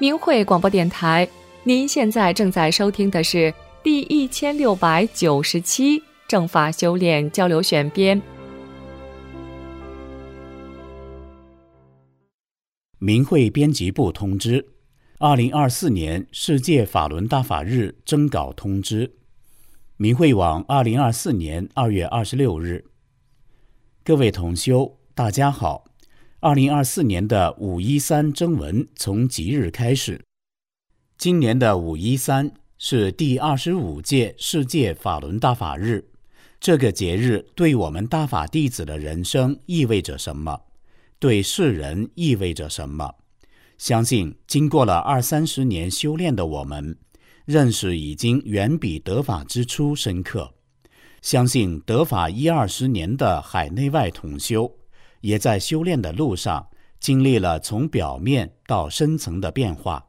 明慧广播电台，您现在正在收听的是第一千六百九十七正法修炼交流选编。明慧编辑部通知：二零二四年世界法轮大法日征稿通知。明慧网二零二四年二月二十六日。各位同修，大家好。二零二四年的五一三征文从即日开始。今年的五一三是第二十五届世界法轮大法日。这个节日对我们大法弟子的人生意味着什么？对世人意味着什么？相信经过了二三十年修炼的我们，认识已经远比得法之初深刻。相信得法一二十年的海内外同修。也在修炼的路上经历了从表面到深层的变化，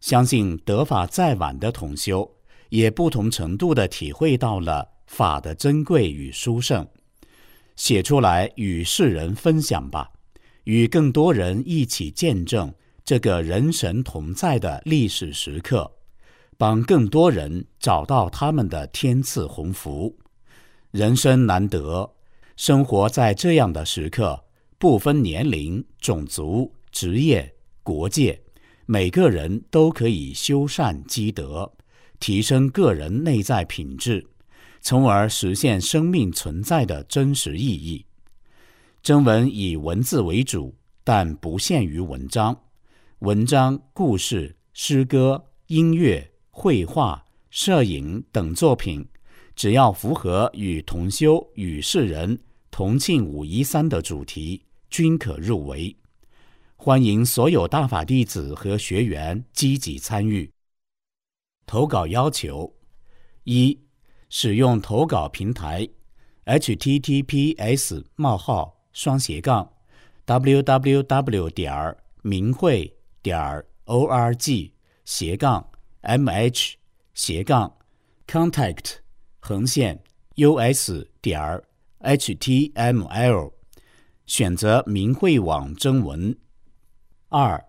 相信得法再晚的同修，也不同程度的体会到了法的珍贵与殊胜。写出来与世人分享吧，与更多人一起见证这个人神同在的历史时刻，帮更多人找到他们的天赐鸿福。人生难得。生活在这样的时刻，不分年龄、种族、职业、国界，每个人都可以修善积德，提升个人内在品质，从而实现生命存在的真实意义。征文以文字为主，但不限于文章、文章、故事、诗歌、音乐、绘画、摄影等作品，只要符合与同修与世人。同庆五一三的主题均可入围，欢迎所有大法弟子和学员积极参与。投稿要求：一、使用投稿平台：https: 冒号双斜杠 www. 点儿明慧点儿 org 斜杠 mh 斜杠 contact 横线 us 点儿 HTML，选择明慧网征文。二，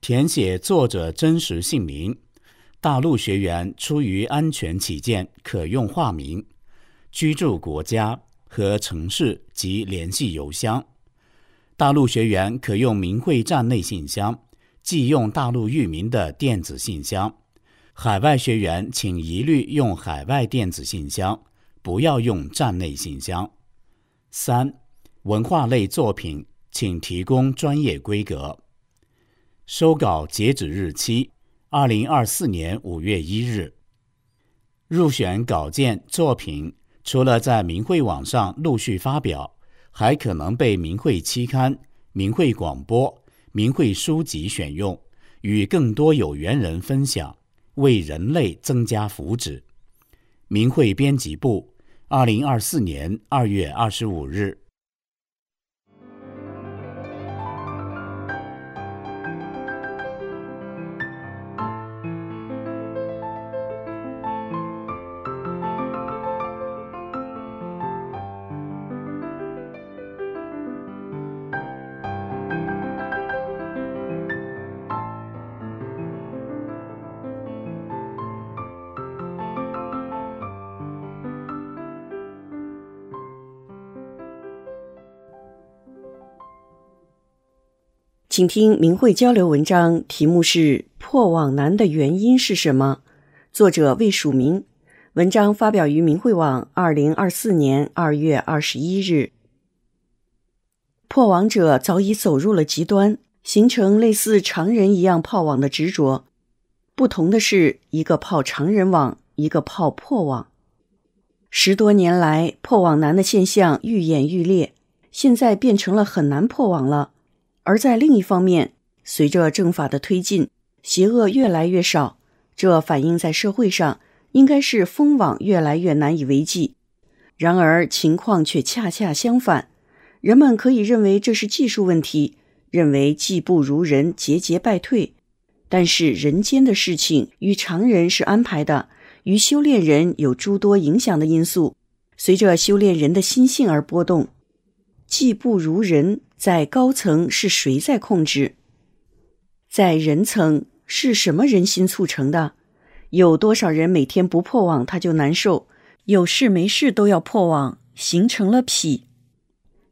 填写作者真实姓名。大陆学员出于安全起见，可用化名。居住国家和城市及联系邮箱。大陆学员可用明慧站内信箱，即用大陆域名的电子信箱。海外学员请一律用海外电子信箱，不要用站内信箱。三、文化类作品，请提供专业规格。收稿截止日期：二零二四年五月一日。入选稿件作品，除了在明慧网上陆续发表，还可能被明慧期刊、明慧广播、明慧书籍选用，与更多有缘人分享，为人类增加福祉。明慧编辑部。二零二四年二月二十五日。请听明慧交流文章，题目是“破网难的原因是什么”，作者未署名。文章发表于明慧网，二零二四年二月二十一日。破网者早已走入了极端，形成类似常人一样泡网的执着。不同的是，一个泡常人网，一个泡破网。十多年来，破网难的现象愈演愈烈，现在变成了很难破网了。而在另一方面，随着正法的推进，邪恶越来越少，这反映在社会上，应该是封网越来越难以为继。然而情况却恰恰相反，人们可以认为这是技术问题，认为技不如人，节节败退。但是人间的事情与常人是安排的，与修炼人有诸多影响的因素，随着修炼人的心性而波动。技不如人，在高层是谁在控制？在人层是什么人心促成的？有多少人每天不破网他就难受，有事没事都要破网，形成了癖。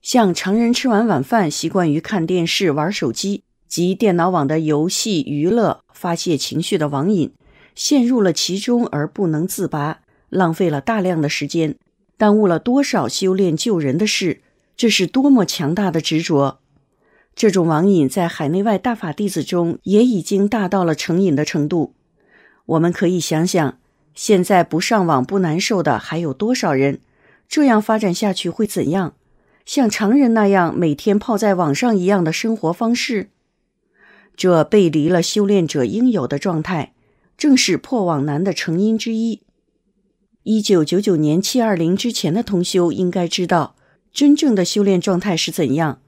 像常人吃完晚饭习惯于看电视、玩手机及电脑网的游戏娱乐发泄情绪的网瘾，陷入了其中而不能自拔，浪费了大量的时间，耽误了多少修炼救人的事。这是多么强大的执着！这种网瘾在海内外大法弟子中也已经大到了成瘾的程度。我们可以想想，现在不上网不难受的还有多少人？这样发展下去会怎样？像常人那样每天泡在网上一样的生活方式，这背离了修炼者应有的状态，正是破网难的成因之一。一九九九年七二零之前的同修应该知道。真正的修炼状态是怎样？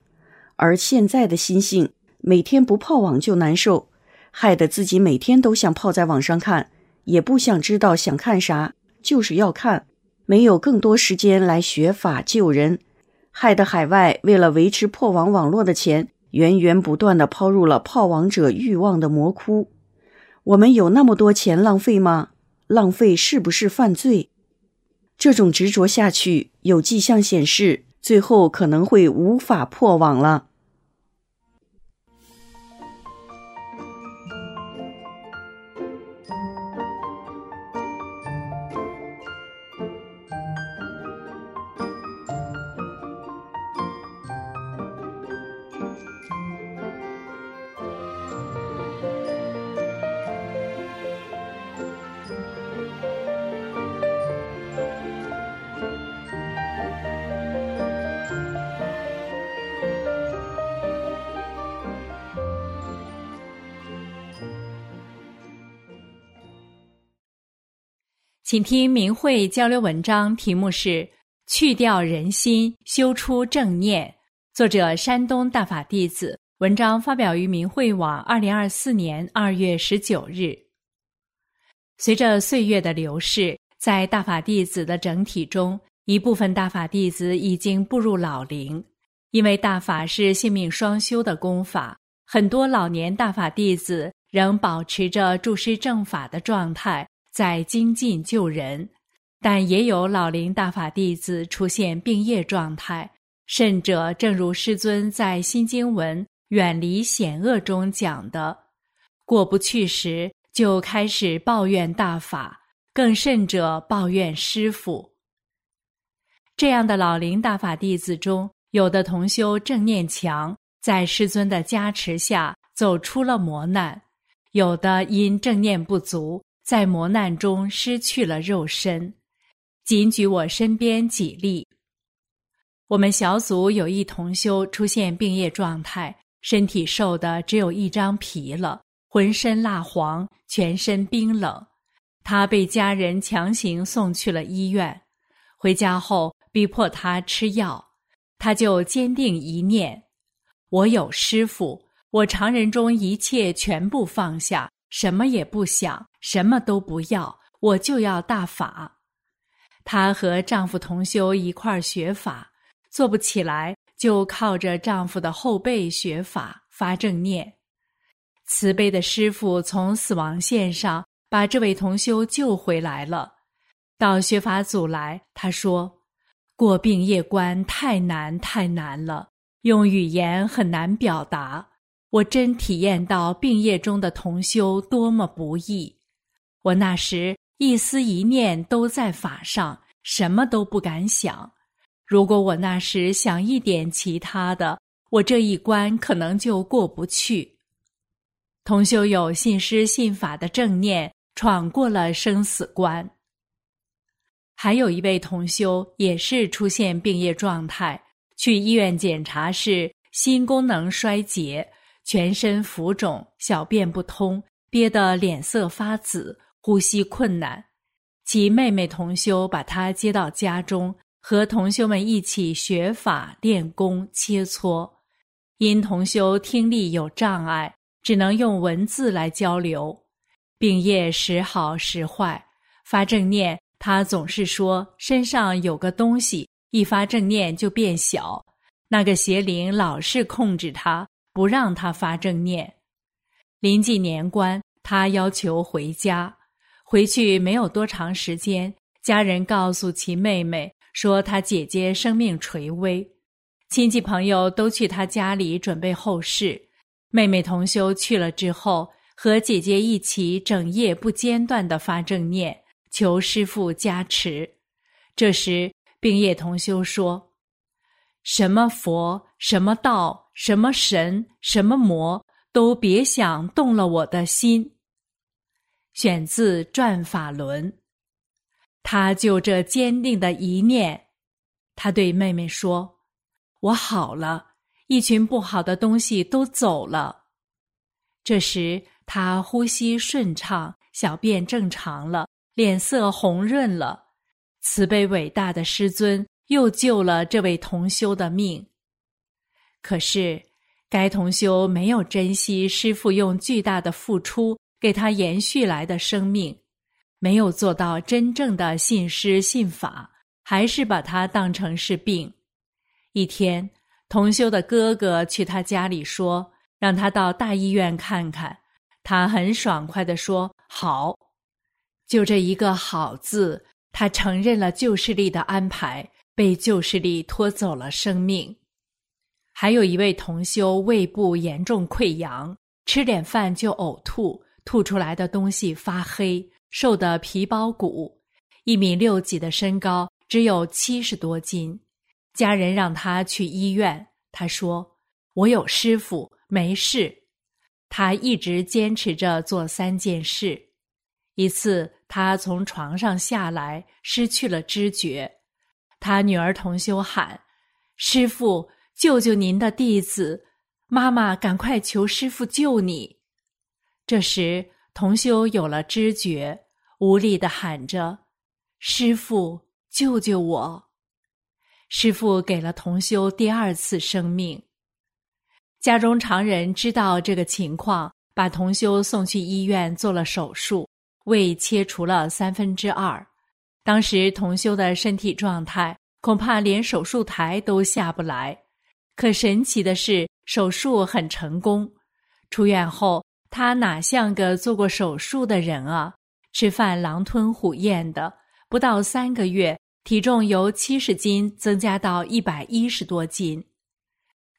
而现在的心性，每天不泡网就难受，害得自己每天都想泡在网上看，也不想知道想看啥，就是要看，没有更多时间来学法救人，害得海外为了维持破网网络的钱，源源不断的抛入了泡网者欲望的魔窟。我们有那么多钱浪费吗？浪费是不是犯罪？这种执着下去，有迹象显示。最后可能会无法破网了。请听明慧交流文章，题目是“去掉人心，修出正念”。作者：山东大法弟子。文章发表于明慧网，二零二四年二月十九日。随着岁月的流逝，在大法弟子的整体中，一部分大法弟子已经步入老龄。因为大法是性命双修的功法，很多老年大法弟子仍保持着注师正法的状态。在精进救人，但也有老龄大法弟子出现病业状态，甚者，正如师尊在《新经文远离险恶》中讲的，过不去时就开始抱怨大法，更甚者抱怨师傅。这样的老龄大法弟子中，有的同修正念强，在师尊的加持下走出了磨难；有的因正念不足。在磨难中失去了肉身，仅举我身边几例。我们小组有一同修出现病业状态，身体瘦的只有一张皮了，浑身蜡黄，全身冰冷。他被家人强行送去了医院，回家后逼迫他吃药，他就坚定一念：我有师傅，我常人中一切全部放下。什么也不想，什么都不要，我就要大法。她和丈夫同修一块学法，做不起来，就靠着丈夫的后背学法发正念。慈悲的师傅从死亡线上把这位同修救回来了。到学法组来，他说：“过病业关太难太难了，用语言很难表达。”我真体验到病业中的同修多么不易。我那时一思一念都在法上，什么都不敢想。如果我那时想一点其他的，我这一关可能就过不去。同修有信师信法的正念，闯过了生死关。还有一位同修也是出现病业状态，去医院检查是心功能衰竭。全身浮肿，小便不通，憋得脸色发紫，呼吸困难。其妹妹同修把他接到家中，和同修们一起学法练功切磋。因同修听力有障碍，只能用文字来交流。病业时好时坏，发正念，他总是说身上有个东西，一发正念就变小。那个邪灵老是控制他。不让他发正念，临近年关，他要求回家。回去没有多长时间，家人告诉其妹妹说，他姐姐生命垂危，亲戚朋友都去他家里准备后事。妹妹同修去了之后，和姐姐一起整夜不间断的发正念，求师父加持。这时，病业同修说：“什么佛，什么道，什么神，什么魔，都别想动了我的心。”选自《转法轮》，他就这坚定的一念，他对妹妹说：“我好了，一群不好的东西都走了。”这时他呼吸顺畅，小便正常了，脸色红润了。慈悲伟大的师尊又救了这位同修的命。可是，该同修没有珍惜师父用巨大的付出。给他延续来的生命，没有做到真正的信师信法，还是把他当成是病。一天，同修的哥哥去他家里说，让他到大医院看看。他很爽快地说：“好。”就这一个“好”字，他承认了旧势力的安排，被旧势力拖走了生命。还有一位同修胃部严重溃疡，吃点饭就呕吐。吐出来的东西发黑，瘦得皮包骨，一米六几的身高，只有七十多斤。家人让他去医院，他说：“我有师傅，没事。”他一直坚持着做三件事。一次，他从床上下来，失去了知觉。他女儿同修喊：“师傅，救救您的弟子！妈妈，赶快求师傅救你！”这时，同修有了知觉，无力的喊着：“师傅，救救我！”师傅给了同修第二次生命。家中常人知道这个情况，把同修送去医院做了手术，胃切除了三分之二。当时同修的身体状态，恐怕连手术台都下不来。可神奇的是，手术很成功。出院后。他哪像个做过手术的人啊？吃饭狼吞虎咽的，不到三个月，体重由七十斤增加到一百一十多斤。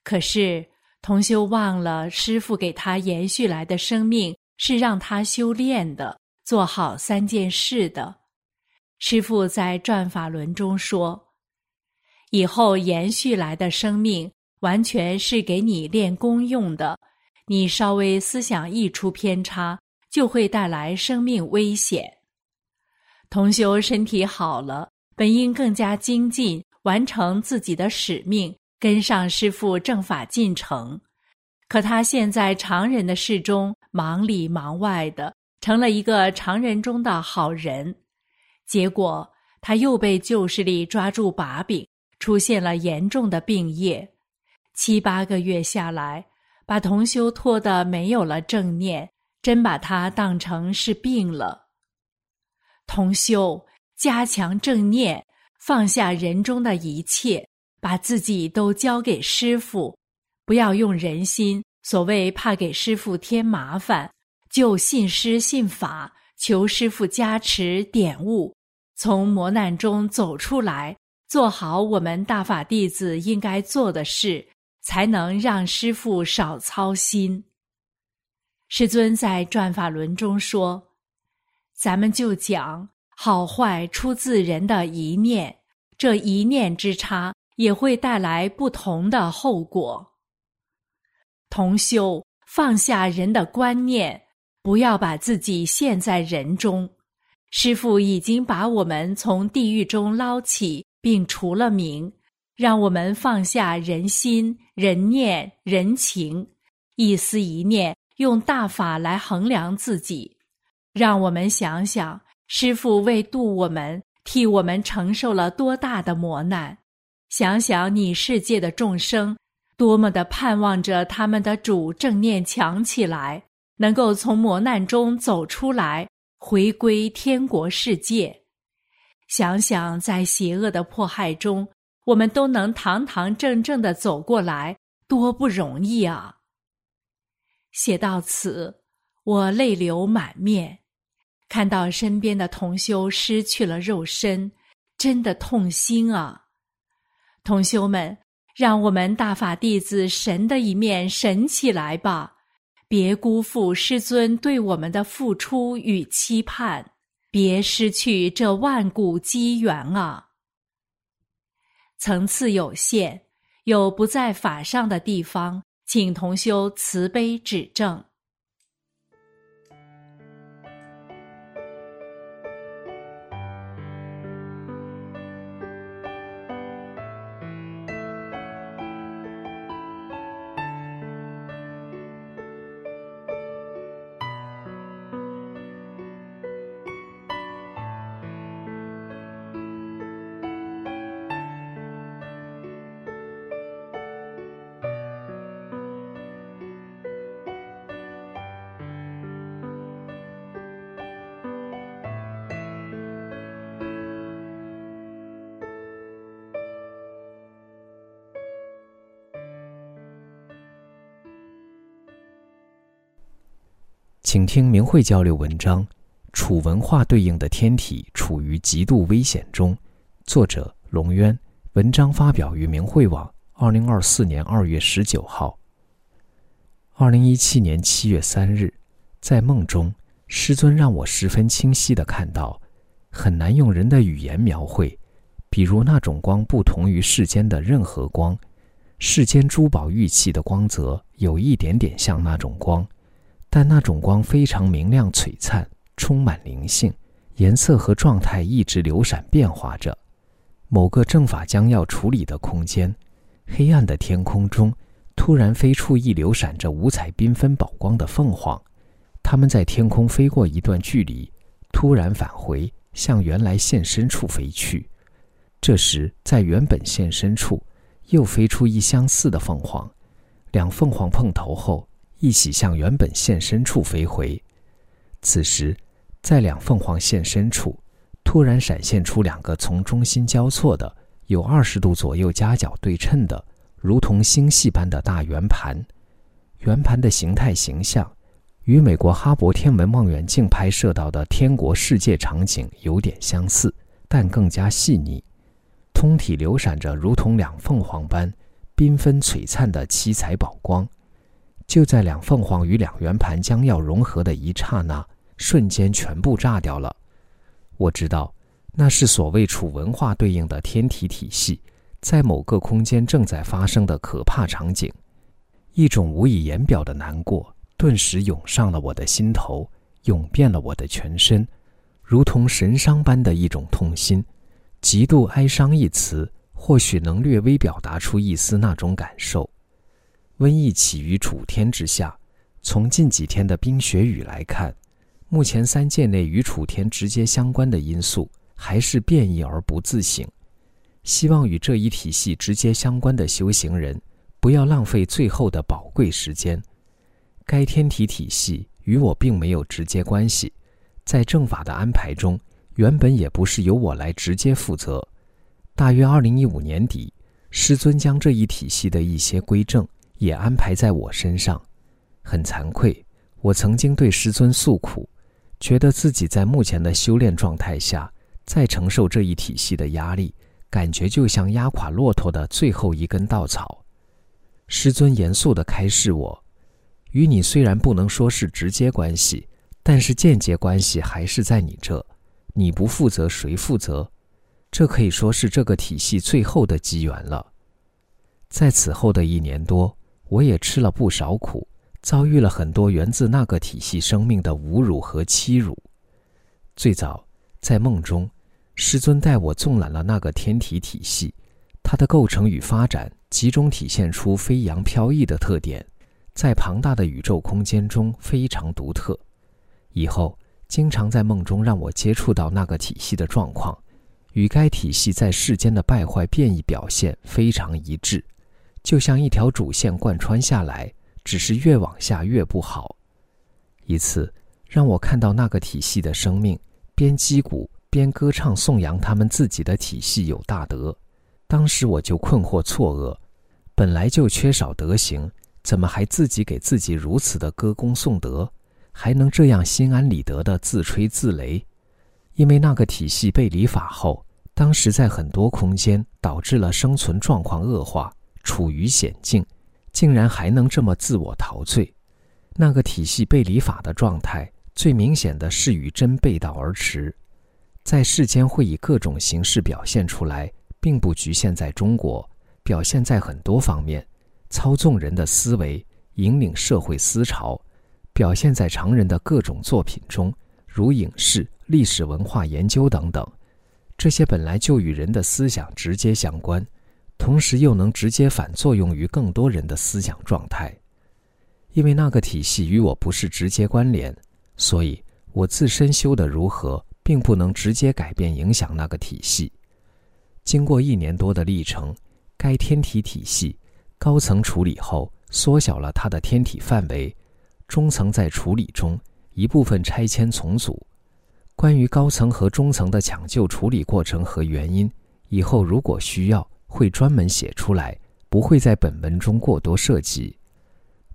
可是同修忘了，师傅给他延续来的生命是让他修炼的，做好三件事的。师傅在《转法轮》中说：“以后延续来的生命，完全是给你练功用的。”你稍微思想一出偏差，就会带来生命危险。同修身体好了，本应更加精进，完成自己的使命，跟上师父正法进程。可他现在常人的事中忙里忙外的，成了一个常人中的好人。结果他又被旧势力抓住把柄，出现了严重的病业。七八个月下来。把同修拖得没有了正念，真把他当成是病了。同修加强正念，放下人中的一切，把自己都交给师傅，不要用人心。所谓怕给师傅添麻烦，就信师信法，求师傅加持点悟，从磨难中走出来，做好我们大法弟子应该做的事。才能让师傅少操心。师尊在《转法轮》中说：“咱们就讲好坏出自人的一念，这一念之差也会带来不同的后果。同修，放下人的观念，不要把自己陷在人中。师傅已经把我们从地狱中捞起，并除了名。”让我们放下人心、人念、人情，一丝一念，用大法来衡量自己。让我们想想，师父为度我们，替我们承受了多大的磨难。想想你世界的众生，多么的盼望着他们的主正念强起来，能够从磨难中走出来，回归天国世界。想想在邪恶的迫害中。我们都能堂堂正正的走过来，多不容易啊！写到此，我泪流满面。看到身边的同修失去了肉身，真的痛心啊！同修们，让我们大法弟子神的一面神起来吧，别辜负师尊对我们的付出与期盼，别失去这万古机缘啊！层次有限，有不在法上的地方，请同修慈悲指正。请听明慧交流文章：楚文化对应的天体处于极度危险中。作者龙渊。文章发表于明慧网，二零二四年二月十九号。二零一七年七月三日，在梦中，师尊让我十分清晰的看到，很难用人的语言描绘。比如那种光不同于世间的任何光，世间珠宝玉器的光泽有一点点像那种光。但那种光非常明亮璀璨，充满灵性，颜色和状态一直流闪变化着。某个正法将要处理的空间，黑暗的天空中突然飞出一流闪着五彩缤纷宝光的凤凰，它们在天空飞过一段距离，突然返回，向原来现身处飞去。这时，在原本现身处又飞出一相似的凤凰，两凤凰碰头后。一起向原本现身处飞回。此时，在两凤凰现身处，突然闪现出两个从中心交错的、有二十度左右夹角对称的，如同星系般的大圆盘。圆盘的形态形象，与美国哈勃天文望远镜拍摄到的天国世界场景有点相似，但更加细腻。通体流闪着如同两凤凰般缤纷璀璨的七彩宝光。就在两凤凰与两圆盘将要融合的一刹那，瞬间全部炸掉了。我知道，那是所谓楚文化对应的天体体系，在某个空间正在发生的可怕场景。一种无以言表的难过顿时涌上了我的心头，涌遍了我的全身，如同神伤般的一种痛心。极度哀伤一词，或许能略微表达出一丝那种感受。瘟疫起于楚天之下。从近几天的冰雪雨来看，目前三界内与楚天直接相关的因素还是变异而不自省。希望与这一体系直接相关的修行人不要浪费最后的宝贵时间。该天体体系与我并没有直接关系，在正法的安排中，原本也不是由我来直接负责。大约二零一五年底，师尊将这一体系的一些归正。也安排在我身上，很惭愧，我曾经对师尊诉苦，觉得自己在目前的修炼状态下，再承受这一体系的压力，感觉就像压垮骆驼的最后一根稻草。师尊严肃地开示我：“与你虽然不能说是直接关系，但是间接关系还是在你这，你不负责谁负责？这可以说是这个体系最后的机缘了。”在此后的一年多。我也吃了不少苦，遭遇了很多源自那个体系生命的侮辱和欺辱。最早在梦中，师尊带我纵览了那个天体体系，它的构成与发展集中体现出飞扬飘逸的特点，在庞大的宇宙空间中非常独特。以后经常在梦中让我接触到那个体系的状况，与该体系在世间的败坏变异表现非常一致。就像一条主线贯穿下来，只是越往下越不好。一次，让我看到那个体系的生命边击鼓边歌唱颂扬他们自己的体系有大德，当时我就困惑错愕：本来就缺少德行，怎么还自己给自己如此的歌功颂德？还能这样心安理得地自吹自擂？因为那个体系被理法后，当时在很多空间导致了生存状况恶化，处于险境，竟然还能这么自我陶醉。那个体系背离法的状态，最明显的是与真背道而驰，在世间会以各种形式表现出来，并不局限在中国，表现在很多方面，操纵人的思维，引领社会思潮，表现在常人的各种作品中，如影视。历史文化研究等等，这些本来就与人的思想直接相关，同时又能直接反作用于更多人的思想状态。因为那个体系与我不是直接关联，所以我自身修得如何，并不能直接改变影响那个体系。经过一年多的历程，该天体体系高层处理后，缩小了它的天体范围，中层在处理中，一部分拆迁重组。关于高层和中层的抢救处理过程和原因，以后如果需要会专门写出来，不会在本文中过多涉及。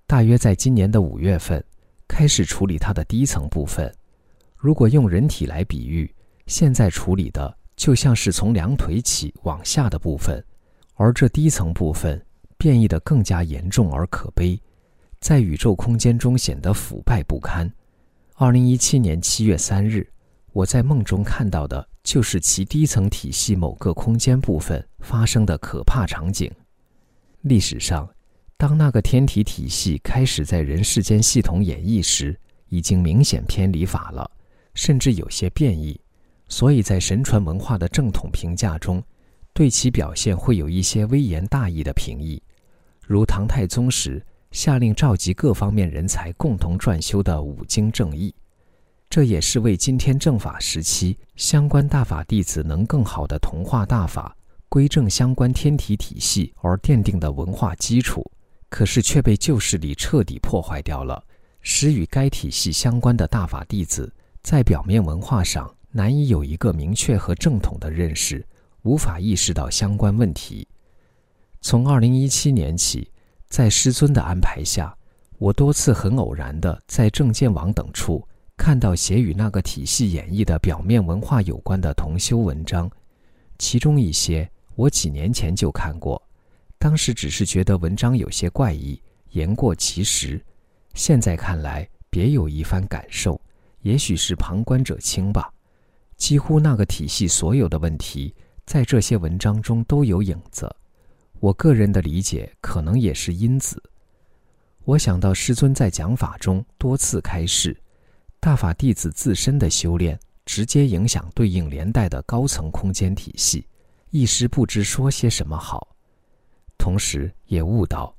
大约在今年的五月份，开始处理它的低层部分。如果用人体来比喻，现在处理的就像是从两腿起往下的部分，而这低层部分变异的更加严重而可悲，在宇宙空间中显得腐败不堪。二零一七年七月三日。我在梦中看到的就是其低层体系某个空间部分发生的可怕场景。历史上，当那个天体体系开始在人世间系统演绎时，已经明显偏离法了，甚至有些变异，所以在神传文化的正统评价中，对其表现会有一些微言大义的评议，如唐太宗时下令召集各方面人才共同撰修的五经正义。这也是为今天正法时期相关大法弟子能更好的同化大法、归正相关天体体系而奠定的文化基础，可是却被旧势力彻底破坏掉了，使与该体系相关的大法弟子在表面文化上难以有一个明确和正统的认识，无法意识到相关问题。从二零一七年起，在师尊的安排下，我多次很偶然的在证见网等处。看到写与那个体系演绎的表面文化有关的同修文章，其中一些我几年前就看过，当时只是觉得文章有些怪异，言过其实。现在看来，别有一番感受。也许是旁观者清吧。几乎那个体系所有的问题，在这些文章中都有影子。我个人的理解，可能也是因子。我想到师尊在讲法中多次开示。大法弟子自身的修炼，直接影响对应连带的高层空间体系，一时不知说些什么好。同时也悟到，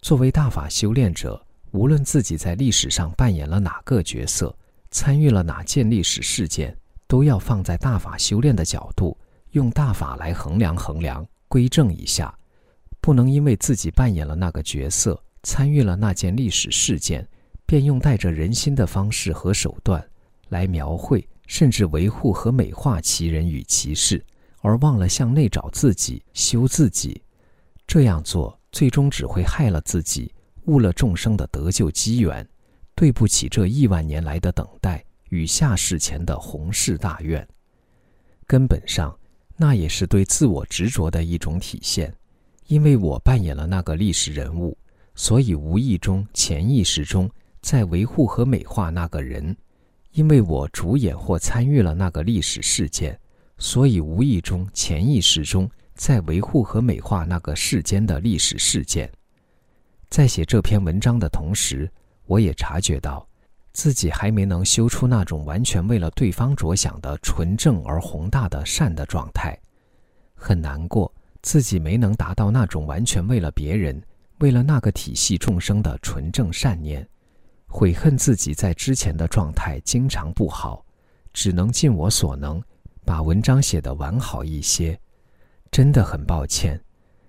作为大法修炼者，无论自己在历史上扮演了哪个角色，参与了哪件历史事件，都要放在大法修炼的角度，用大法来衡量衡量，归正一下，不能因为自己扮演了那个角色，参与了那件历史事件。便用带着人心的方式和手段来描绘，甚至维护和美化其人与其事，而忘了向内找自己、修自己。这样做最终只会害了自己，误了众生的得救机缘，对不起这亿万年来的等待与下世前的宏誓大愿。根本上，那也是对自我执着的一种体现。因为我扮演了那个历史人物，所以无意中、潜意识中。在维护和美化那个人，因为我主演或参与了那个历史事件，所以无意中、潜意识中在维护和美化那个世间的历史事件。在写这篇文章的同时，我也察觉到，自己还没能修出那种完全为了对方着想的纯正而宏大的善的状态，很难过自己没能达到那种完全为了别人、为了那个体系众生的纯正善念。悔恨自己在之前的状态经常不好，只能尽我所能把文章写得完好一些。真的很抱歉，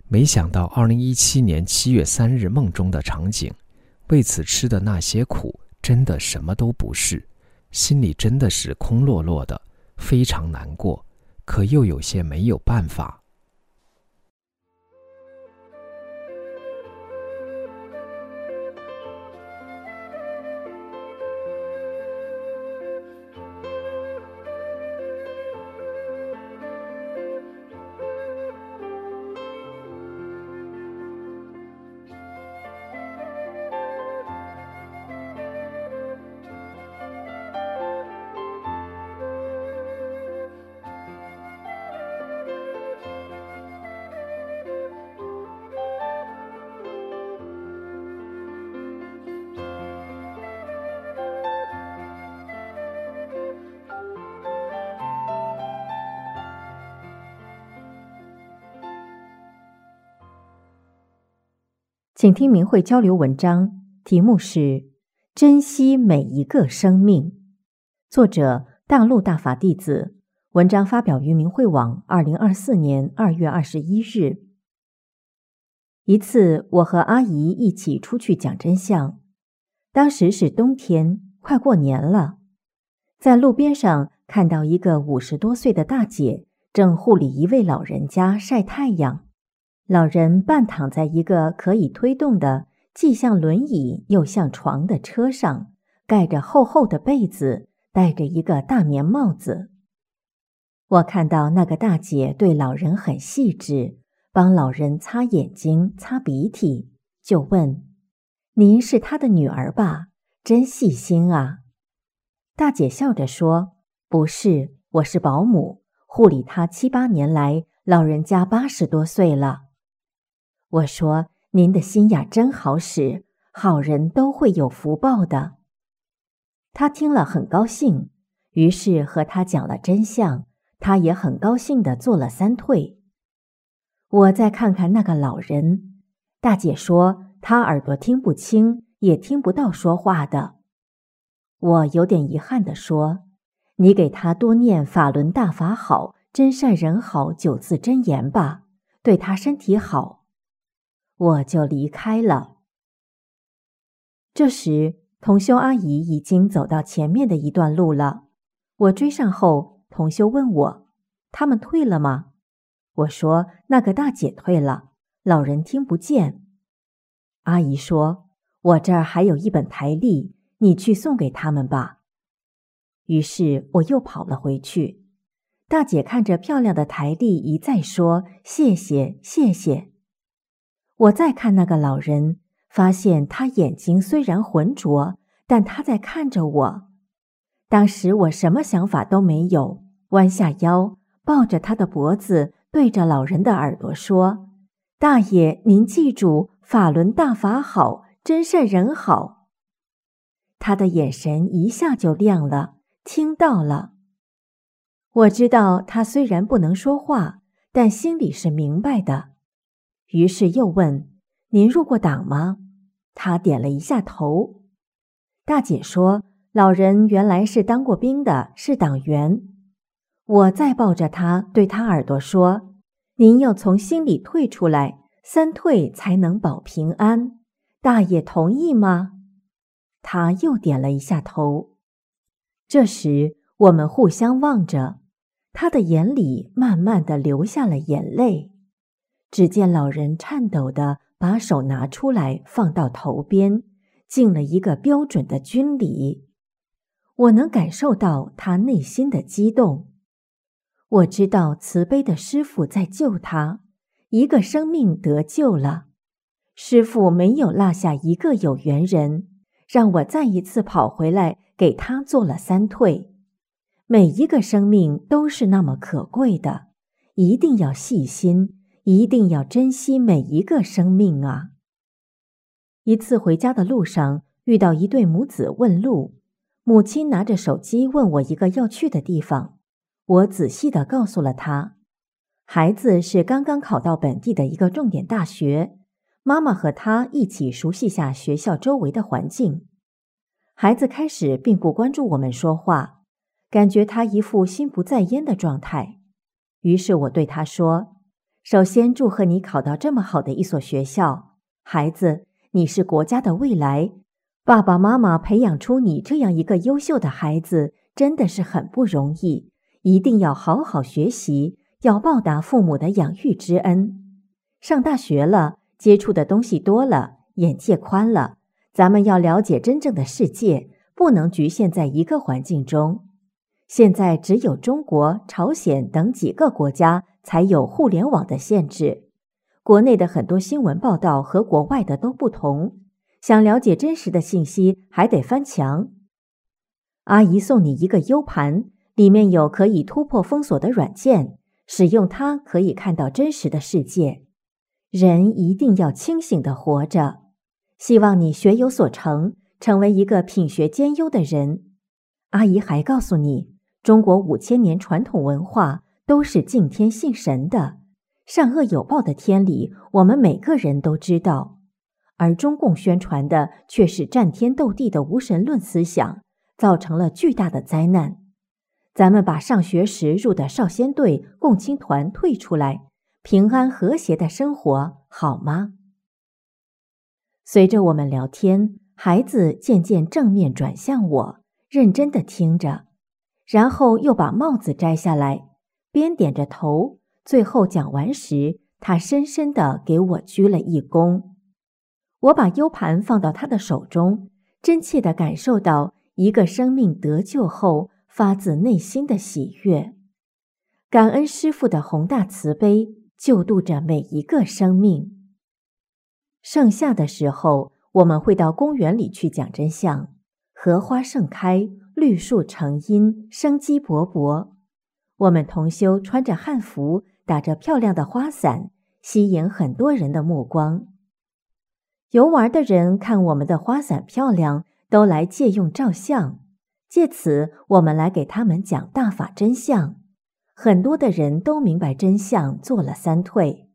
没想到二零一七年七月三日梦中的场景，为此吃的那些苦，真的什么都不是，心里真的是空落落的，非常难过，可又有些没有办法。请听明慧交流文章，题目是“珍惜每一个生命”，作者大陆大法弟子。文章发表于明慧网，二零二四年二月二十一日。一次，我和阿姨一起出去讲真相，当时是冬天，快过年了，在路边上看到一个五十多岁的大姐正护理一位老人家晒太阳。老人半躺在一个可以推动的、既像轮椅又像床的车上，盖着厚厚的被子，戴着一个大棉帽子。我看到那个大姐对老人很细致，帮老人擦眼睛、擦鼻涕，就问：“您是他的女儿吧？真细心啊！”大姐笑着说：“不是，我是保姆，护理他七八年来，老人家八十多岁了。”我说：“您的心眼，真好使，好人都会有福报的。”他听了很高兴，于是和他讲了真相，他也很高兴的做了三退。我再看看那个老人，大姐说他耳朵听不清，也听不到说话的。我有点遗憾的说：“你给他多念法轮大法好，真善人好九字真言吧，对他身体好。”我就离开了。这时，同修阿姨已经走到前面的一段路了。我追上后，同修问我：“他们退了吗？”我说：“那个大姐退了，老人听不见。”阿姨说：“我这儿还有一本台历，你去送给他们吧。”于是我又跑了回去。大姐看着漂亮的台历，一再说：“谢谢，谢谢。”我再看那个老人，发现他眼睛虽然浑浊，但他在看着我。当时我什么想法都没有，弯下腰抱着他的脖子，对着老人的耳朵说：“大爷，您记住，法轮大法好，真善人好。”他的眼神一下就亮了，听到了。我知道他虽然不能说话，但心里是明白的。于是又问：“您入过党吗？”他点了一下头。大姐说：“老人原来是当过兵的，是党员。”我再抱着他，对他耳朵说：“您要从心里退出来，三退才能保平安。大爷同意吗？”他又点了一下头。这时我们互相望着，他的眼里慢慢的流下了眼泪。只见老人颤抖的把手拿出来，放到头边，敬了一个标准的军礼。我能感受到他内心的激动。我知道慈悲的师傅在救他，一个生命得救了。师傅没有落下一个有缘人，让我再一次跑回来给他做了三退。每一个生命都是那么可贵的，一定要细心。一定要珍惜每一个生命啊！一次回家的路上，遇到一对母子问路，母亲拿着手机问我一个要去的地方，我仔细的告诉了他，孩子是刚刚考到本地的一个重点大学，妈妈和他一起熟悉下学校周围的环境。孩子开始并不关注我们说话，感觉他一副心不在焉的状态，于是我对他说。首先，祝贺你考到这么好的一所学校，孩子，你是国家的未来。爸爸妈妈培养出你这样一个优秀的孩子，真的是很不容易。一定要好好学习，要报答父母的养育之恩。上大学了，接触的东西多了，眼界宽了，咱们要了解真正的世界，不能局限在一个环境中。现在只有中国、朝鲜等几个国家。才有互联网的限制，国内的很多新闻报道和国外的都不同。想了解真实的信息，还得翻墙。阿姨送你一个 U 盘，里面有可以突破封锁的软件，使用它可以看到真实的世界。人一定要清醒的活着。希望你学有所成，成为一个品学兼优的人。阿姨还告诉你，中国五千年传统文化。都是敬天信神的，善恶有报的天理，我们每个人都知道。而中共宣传的却是战天斗地的无神论思想，造成了巨大的灾难。咱们把上学时入的少先队、共青团退出来，平安和谐的生活好吗？随着我们聊天，孩子渐渐正面转向我，认真的听着，然后又把帽子摘下来，边点着头。最后讲完时，他深深的给我鞠了一躬。我把 U 盘放到他的手中，真切的感受到一个生命得救后发自内心的喜悦，感恩师父的宏大慈悲，救度着每一个生命。盛夏的时候，我们会到公园里去讲真相。荷花盛开，绿树成荫，生机勃勃。我们同修穿着汉服，打着漂亮的花伞，吸引很多人的目光。游玩的人看我们的花伞漂亮，都来借用照相。借此，我们来给他们讲大法真相。很多的人都明白真相，做了三退。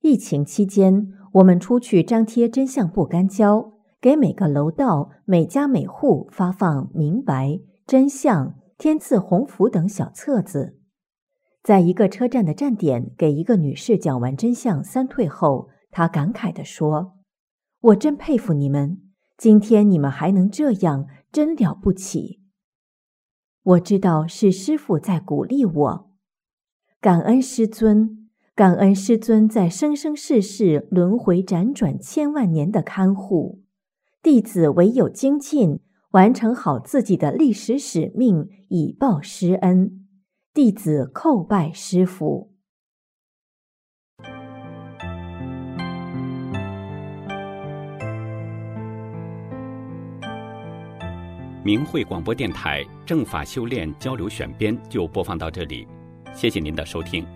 疫情期间。我们出去张贴真相不干胶，给每个楼道、每家每户发放“明白”“真相”“天赐鸿福”等小册子。在一个车站的站点，给一个女士讲完真相三退后，她感慨地说：“我真佩服你们，今天你们还能这样，真了不起。”我知道是师傅在鼓励我，感恩师尊。感恩师尊在生生世世轮回辗转千万年的看护，弟子唯有精进，完成好自己的历史使命，以报师恩。弟子叩拜师父。明慧广播电台正法修炼交流选编就播放到这里，谢谢您的收听。